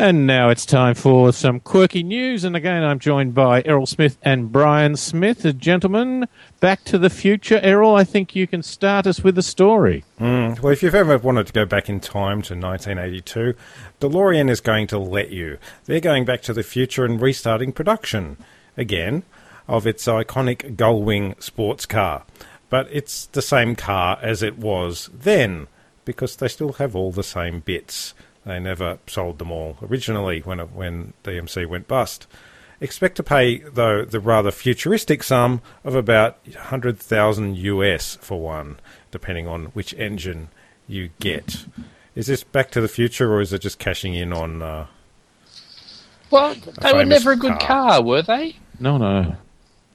And now it's time for some quirky news. And again, I'm joined by Errol Smith and Brian Smith. Uh, gentlemen, back to the future. Errol, I think you can start us with a story. Mm, well, if you've ever wanted to go back in time to 1982, DeLorean is going to let you. They're going back to the future and restarting production again of its iconic Gullwing sports car. But it's the same car as it was then because they still have all the same bits. They never sold them all originally when it, when DMC went bust. Expect to pay though the rather futuristic sum of about hundred thousand US for one, depending on which engine you get. Is this Back to the Future, or is it just cashing in on? Uh, well, they were never a good car. car, were they? No, no.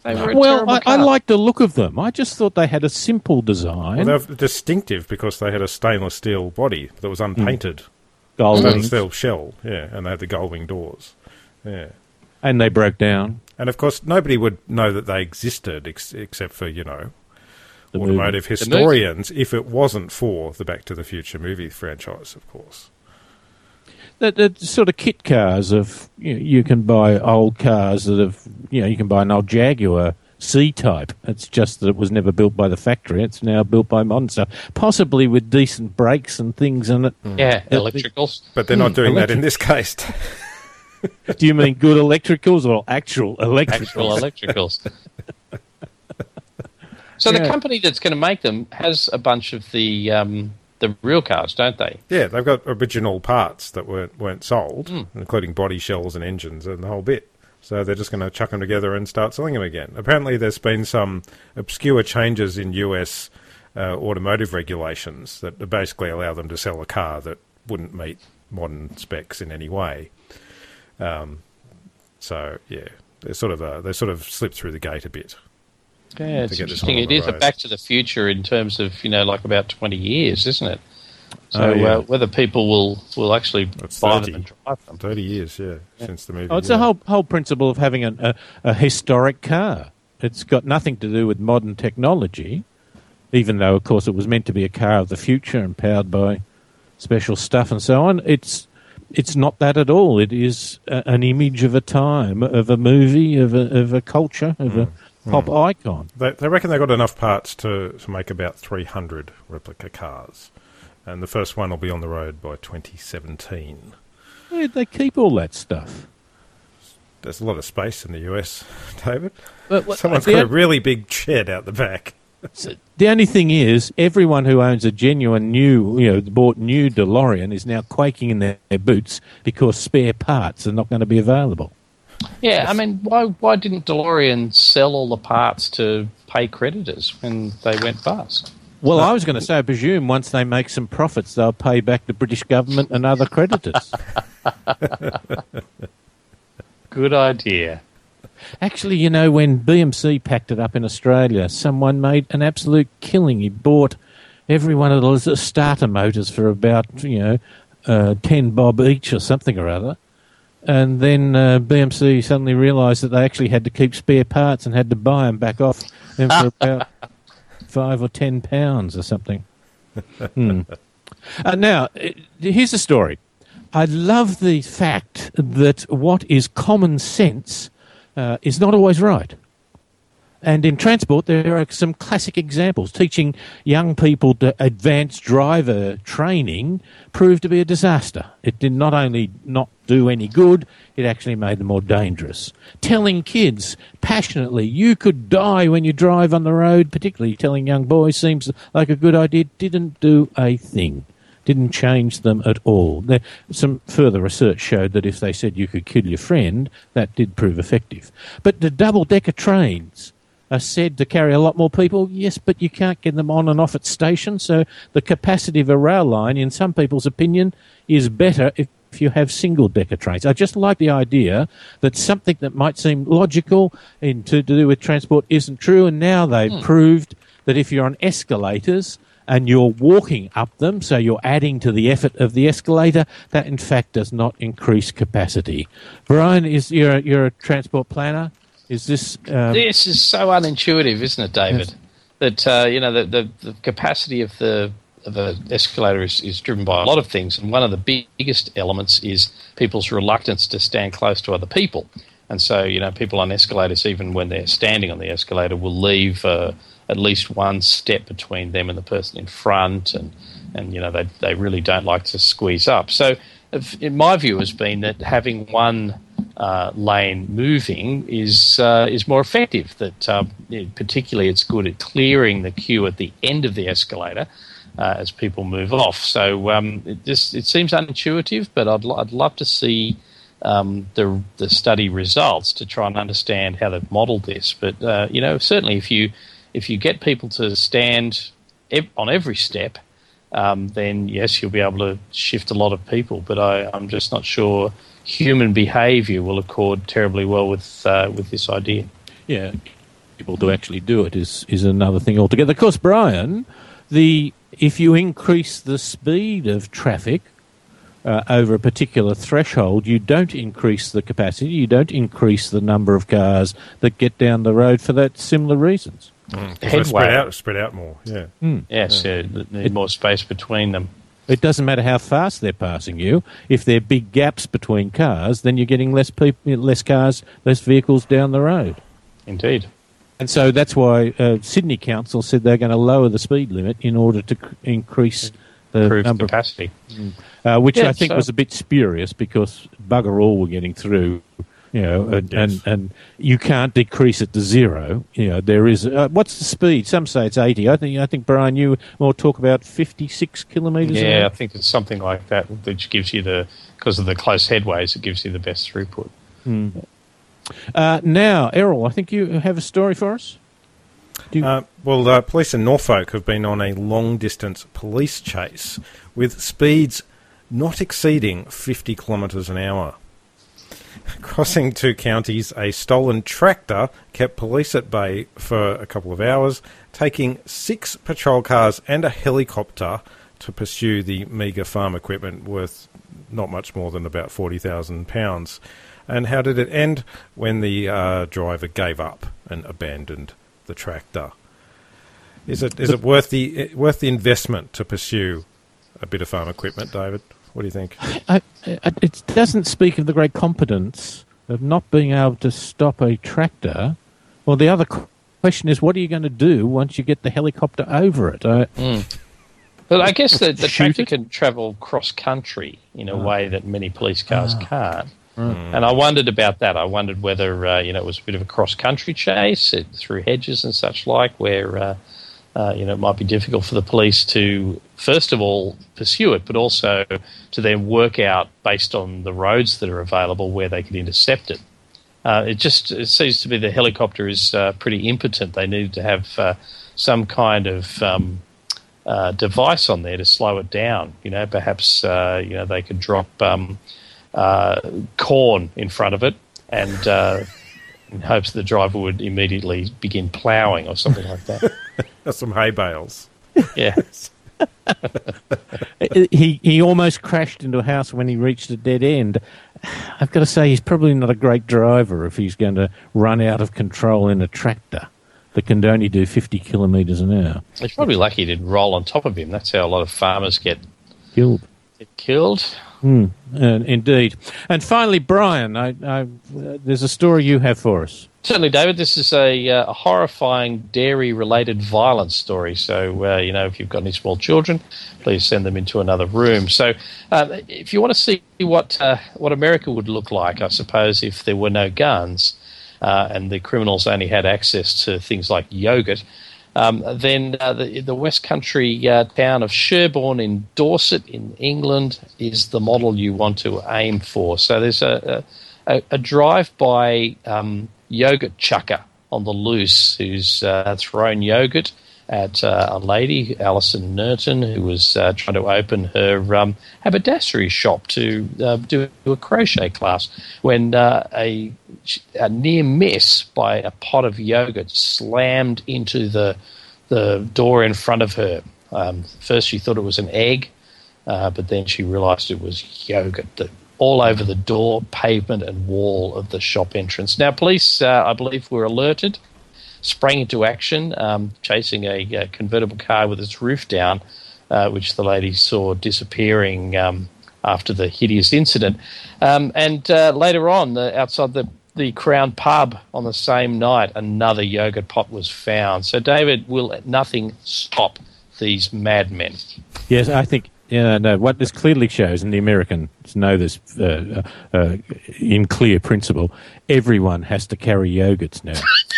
They were well, I, I like the look of them. I just thought they had a simple design. Well, they're distinctive because they had a stainless steel body that was unpainted. Mm. Stainless mm. steel shell, yeah, and they had the gull wing doors, yeah. And they broke down. And of course, nobody would know that they existed ex- except for you know the automotive movie. historians if it wasn't for the Back to the Future movie franchise, of course. The, the sort of kit cars of you, know, you can buy old cars that have you know you can buy an old Jaguar C type. It's just that it was never built by the factory. It's now built by Monster, possibly with decent brakes and things in it. Mm. Yeah, electricals. But they're not mm, doing that in this case. Do you mean good electricals or actual electricals? Actual electricals. so yeah. the company that's going to make them has a bunch of the um, the real cars, don't they? Yeah, they've got original parts that weren't weren't sold, mm. including body shells and engines and the whole bit. So they're just going to chuck them together and start selling them again. Apparently, there's been some obscure changes in US uh, automotive regulations that basically allow them to sell a car that wouldn't meet modern specs in any way. Um, so yeah, they sort of uh, they sort of slip through the gate a bit. Yeah, it's interesting. It is a Back to the Future in terms of you know like about twenty years, isn't it? So oh, yeah. uh, whether people will, will actually it's buy 30, them and drive them. Thirty years, yeah, yeah. since the movie. Oh, it's yeah. the whole whole principle of having a, a, a historic car. It's got nothing to do with modern technology, even though, of course, it was meant to be a car of the future and powered by special stuff and so on. It's it's not that at all. It is a, an image of a time, of a movie, of a, of a culture, of mm. a pop mm. icon. They, they reckon they've got enough parts to, to make about 300 replica cars and the first one will be on the road by 2017. Where'd they keep all that stuff? There's a lot of space in the US, David. But, what, Someone's got a really big shed out the back. So the only thing is, everyone who owns a genuine new, you know, bought new DeLorean is now quaking in their, their boots because spare parts are not going to be available. Yeah, I mean, why why didn't DeLorean sell all the parts to pay creditors when they went bust? Well, I was going to say, I presume once they make some profits, they'll pay back the British government and other creditors. Good idea. Actually, you know, when BMC packed it up in Australia, someone made an absolute killing. He bought every one of those starter motors for about, you know, uh, 10 bob each or something or other. And then uh, BMC suddenly realised that they actually had to keep spare parts and had to buy them back off them for about five or ten pounds or something. hmm. uh, now, uh, here's the story. I love the fact that what is common sense uh, is not always right. And in transport, there are some classic examples. Teaching young people to advanced driver training proved to be a disaster. It did not only not do any good, it actually made them more dangerous. Telling kids passionately you could die when you drive on the road, particularly telling young boys, seems like a good idea, didn't do a thing. Didn't change them at all. There, some further research showed that if they said you could kill your friend, that did prove effective. But the double decker trains, are said to carry a lot more people. Yes, but you can't get them on and off at stations. So the capacity of a rail line, in some people's opinion, is better if if you have single decker trains. I just like the idea that something that might seem logical in, to, to do with transport isn't true, and now they've hmm. proved that if you're on escalators and you're walking up them, so you're adding to the effort of the escalator, that in fact does not increase capacity. Brian, is you're you're a transport planner? Is this? Um, this is so unintuitive, isn't it, David? Yes. That uh, you know the, the, the capacity of the of the escalator is, is driven by a lot of things, and one of the biggest elements is people's reluctance to stand close to other people. And so, you know, people on escalators, even when they're standing on the escalator, will leave uh, at least one step between them and the person in front, and and you know they they really don't like to squeeze up. So, in my view, has been that having one uh, lane moving is uh, is more effective. That um, particularly it's good at clearing the queue at the end of the escalator uh, as people move off. So um, it just it seems unintuitive, but I'd I'd love to see. Um, the the study results to try and understand how they've modelled this, but uh, you know certainly if you if you get people to stand ev- on every step, um, then yes, you'll be able to shift a lot of people. But I, I'm just not sure human behaviour will accord terribly well with uh, with this idea. Yeah, people to actually do it is is another thing altogether. Of course, Brian, the if you increase the speed of traffic uh, over a particular threshold, you don't increase the capacity. You don't increase the number of cars that get down the road for that similar reasons. Mm, spread out, spread out more. Yeah. Mm. Yes, yeah. need more space between them. It doesn't matter how fast they're passing you. If there are big gaps between cars, then you're getting less people, less cars, less vehicles down the road. Indeed. And so that's why uh, Sydney Council said they're going to lower the speed limit in order to c- increase the Improve number capacity, of, uh, which yeah, I think so. was a bit spurious because bugger all were getting through you know, and, yes. and, and you can't decrease it to zero. You know, there is uh, what's the speed? Some say it's eighty. I think I think Brian, you more talk about fifty six kilometres. Yeah, I think it's something like that, which gives you the because of the close headways, it gives you the best throughput. Mm. Uh, now, Errol, I think you have a story for us. You- uh, well, uh, police in Norfolk have been on a long distance police chase with speeds not exceeding 50 kilometres an hour. Crossing two counties, a stolen tractor kept police at bay for a couple of hours, taking six patrol cars and a helicopter to pursue the meagre farm equipment worth not much more than about £40,000. And how did it end? When the uh, driver gave up and abandoned the tractor. Is it is it worth the worth the investment to pursue a bit of farm equipment, David? What do you think? I, it doesn't speak of the great competence of not being able to stop a tractor. Well, the other question is, what are you going to do once you get the helicopter over it? Uh, mm. But I guess the, the tractor it? can travel cross country in a oh. way that many police cars oh. can't. Mm. And I wondered about that. I wondered whether uh, you know it was a bit of a cross country chase it, through hedges and such like, where uh, uh, you know, it might be difficult for the police to, first of all, pursue it, but also to then work out, based on the roads that are available, where they could intercept it. Uh, it just it seems to be the helicopter is uh, pretty impotent. They need to have uh, some kind of um, uh, device on there to slow it down. You know, perhaps uh, you know they could drop um, corn in front of it and in hopes the driver would immediately begin ploughing or something like that. Some hay bales. Yes. he he almost crashed into a house when he reached a dead end. I've got to say he's probably not a great driver if he's going to run out of control in a tractor that can only do 50 kilometres an hour. He's probably lucky he didn't roll on top of him. That's how a lot of farmers get killed. Get killed. Mm, uh, indeed. And finally, Brian, I, I, uh, there's a story you have for us. Certainly, David. This is a, uh, a horrifying dairy-related violence story. So, uh, you know, if you've got any small children, please send them into another room. So, uh, if you want to see what uh, what America would look like, I suppose, if there were no guns and the criminals only had access to things like yogurt, um, then uh, the, the, West Country uh, town of Sherborne in Dorset in England is the model you want to aim for. So there's a, a, a drive-by um, yogurt chucker on the loose who's uh, thrown yogurt at uh, a lady, Alison Nerton, who was uh, trying to open her um, haberdashery shop to uh, do a crochet class when uh, a, a, near miss by a pot of yogurt slammed into the, the door in front of her. Um, first, she thought it was an egg, uh, but then she realized it was yogurt that all over the door, pavement, and wall of the shop entrance. Now, police, uh, I believe, were alerted sprang into action, um, chasing a, a, convertible car with its roof down. uh, which the lady saw disappearing um, after the hideous incident. Um, and uh, later on, the, outside the the Crown Pub on the same night, another yogurt pot was found. So, David, will nothing stop these madmen? Yes, I think. Yeah, no. What this clearly shows, and the Americans know this uh, uh, uh in clear principle, everyone has to carry yogurts now.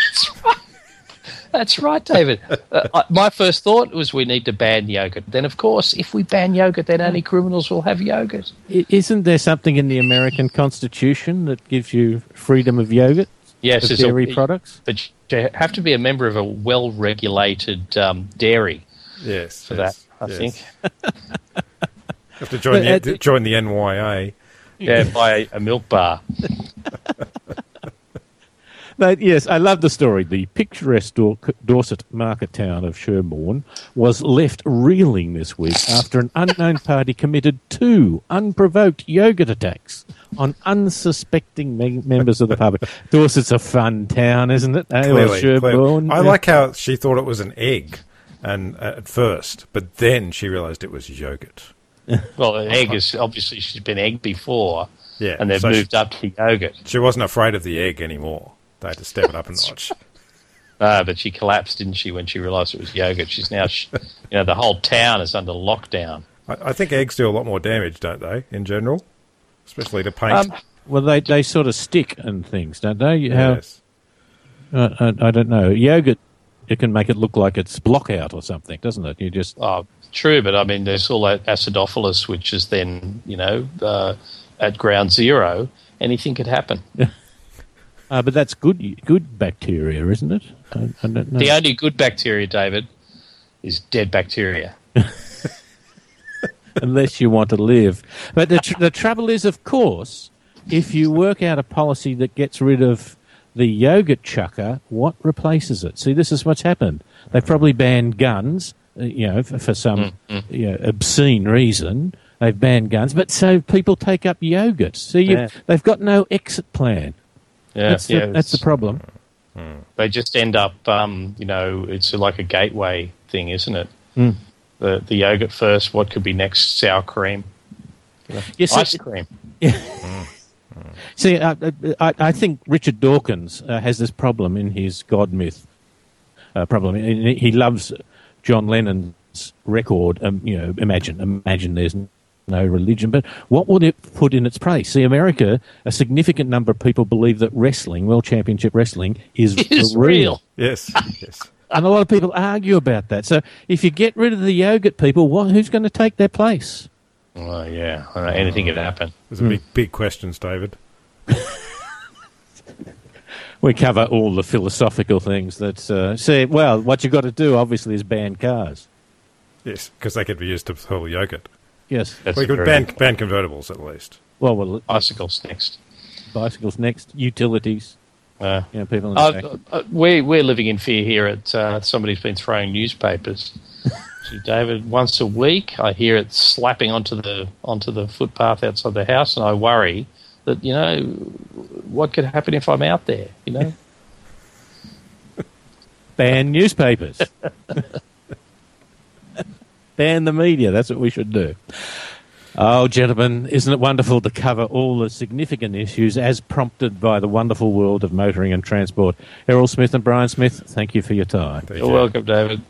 That's right. David. Uh, my first thought was we need to ban yogurt. Then, of course, if we ban yogurt, then only criminals will have yogurt. Isn't there something in the American Constitution that gives you freedom of yogurt? Yes, of dairy a, products. But you have to be a member of a well-regulated um, dairy. Yes, for yes, that, I yes. think. have to join the uh, join the NYA. Yeah, buy a, a milk bar. But yes, I love the story. The picturesque Dorset market town of Sherborne was left reeling this week after an unknown party committed two unprovoked yogurt attacks on unsuspecting me- members of the public. Dorset's a fun town, isn't it? Clearly, Sherborne. Clearly. I like how she thought it was an egg, and uh, at first, but then she realised it was yogurt. well, an egg is obviously she's been egg before. Yeah, and they've so moved she, up to yogurt. She wasn't afraid of the egg anymore. They had to step it up a notch. Ah, but she collapsed, didn't she, when she realised it was yogurt? She's now, you know, the whole town is under lockdown. I, I, think eggs do a lot more damage, don't they, in general? Especially to paint. Um, well, they, they sort of stick and things, don't they? Yes. How, I, I, don't know. Yogurt, it can make it look like it's block out or something, doesn't it? You just. Oh, true, but I mean, there's all that acidophilus, which is then, you know, uh, at ground zero. Anything could happen. Uh, but that's good, good bacteria, isn't it? I, I the only good bacteria, David, is dead bacteria. Unless you want to live. But the, tr- the trouble is, of course, if you work out a policy that gets rid of the yogurt chucker, what replaces it? See, this is what's happened. They've probably banned guns, uh, you know, for, for some mm-hmm. you know, obscene reason. They've banned guns, but so people take up yogurt. See, yeah. they've got no exit plan. Yeah, that's, yeah, the, that's the problem. Hmm. They just end up, um, you know, it's like a gateway thing, isn't it? Mm. The the yogurt first. What could be next? Sour cream. You know, yes, ice cream. Yeah. Mm. See, uh, I, I, think Richard Dawkins uh, has this problem in his God myth uh, problem. He loves John Lennon's record. Um, you know, imagine, imagine there's no religion. But what would it put in its place? See, America, a significant number of people believe that wrestling, World Championship Wrestling, is, is real. real. Yes, yes. And a lot of people argue about that. So if you get rid of the yogurt people, what, who's going to take their place? Well, yeah, anything could happen. There's a big, big questions, David. we cover all the philosophical things that uh, see. Well, what you've got to do, obviously, is ban cars. Yes, because they could be used to sell yogurt. Yes. That's we could ban, ban convertibles at least. Well, well, bicycles next. Bicycles next. Utilities. Uh, you know, people. Uh, uh, we we're living in fear here. At uh, somebody's been throwing newspapers. See, David, once a week, I hear it slapping onto the onto the footpath outside the house, and I worry that you know what could happen if I'm out there. You know, ban newspapers. ban the media. That's what we should do. Oh, gentlemen, isn't it wonderful to cover all the significant issues as prompted by the wonderful world of motoring and transport? Errol Smith and Brian Smith, thank you for your time. You're welcome, David.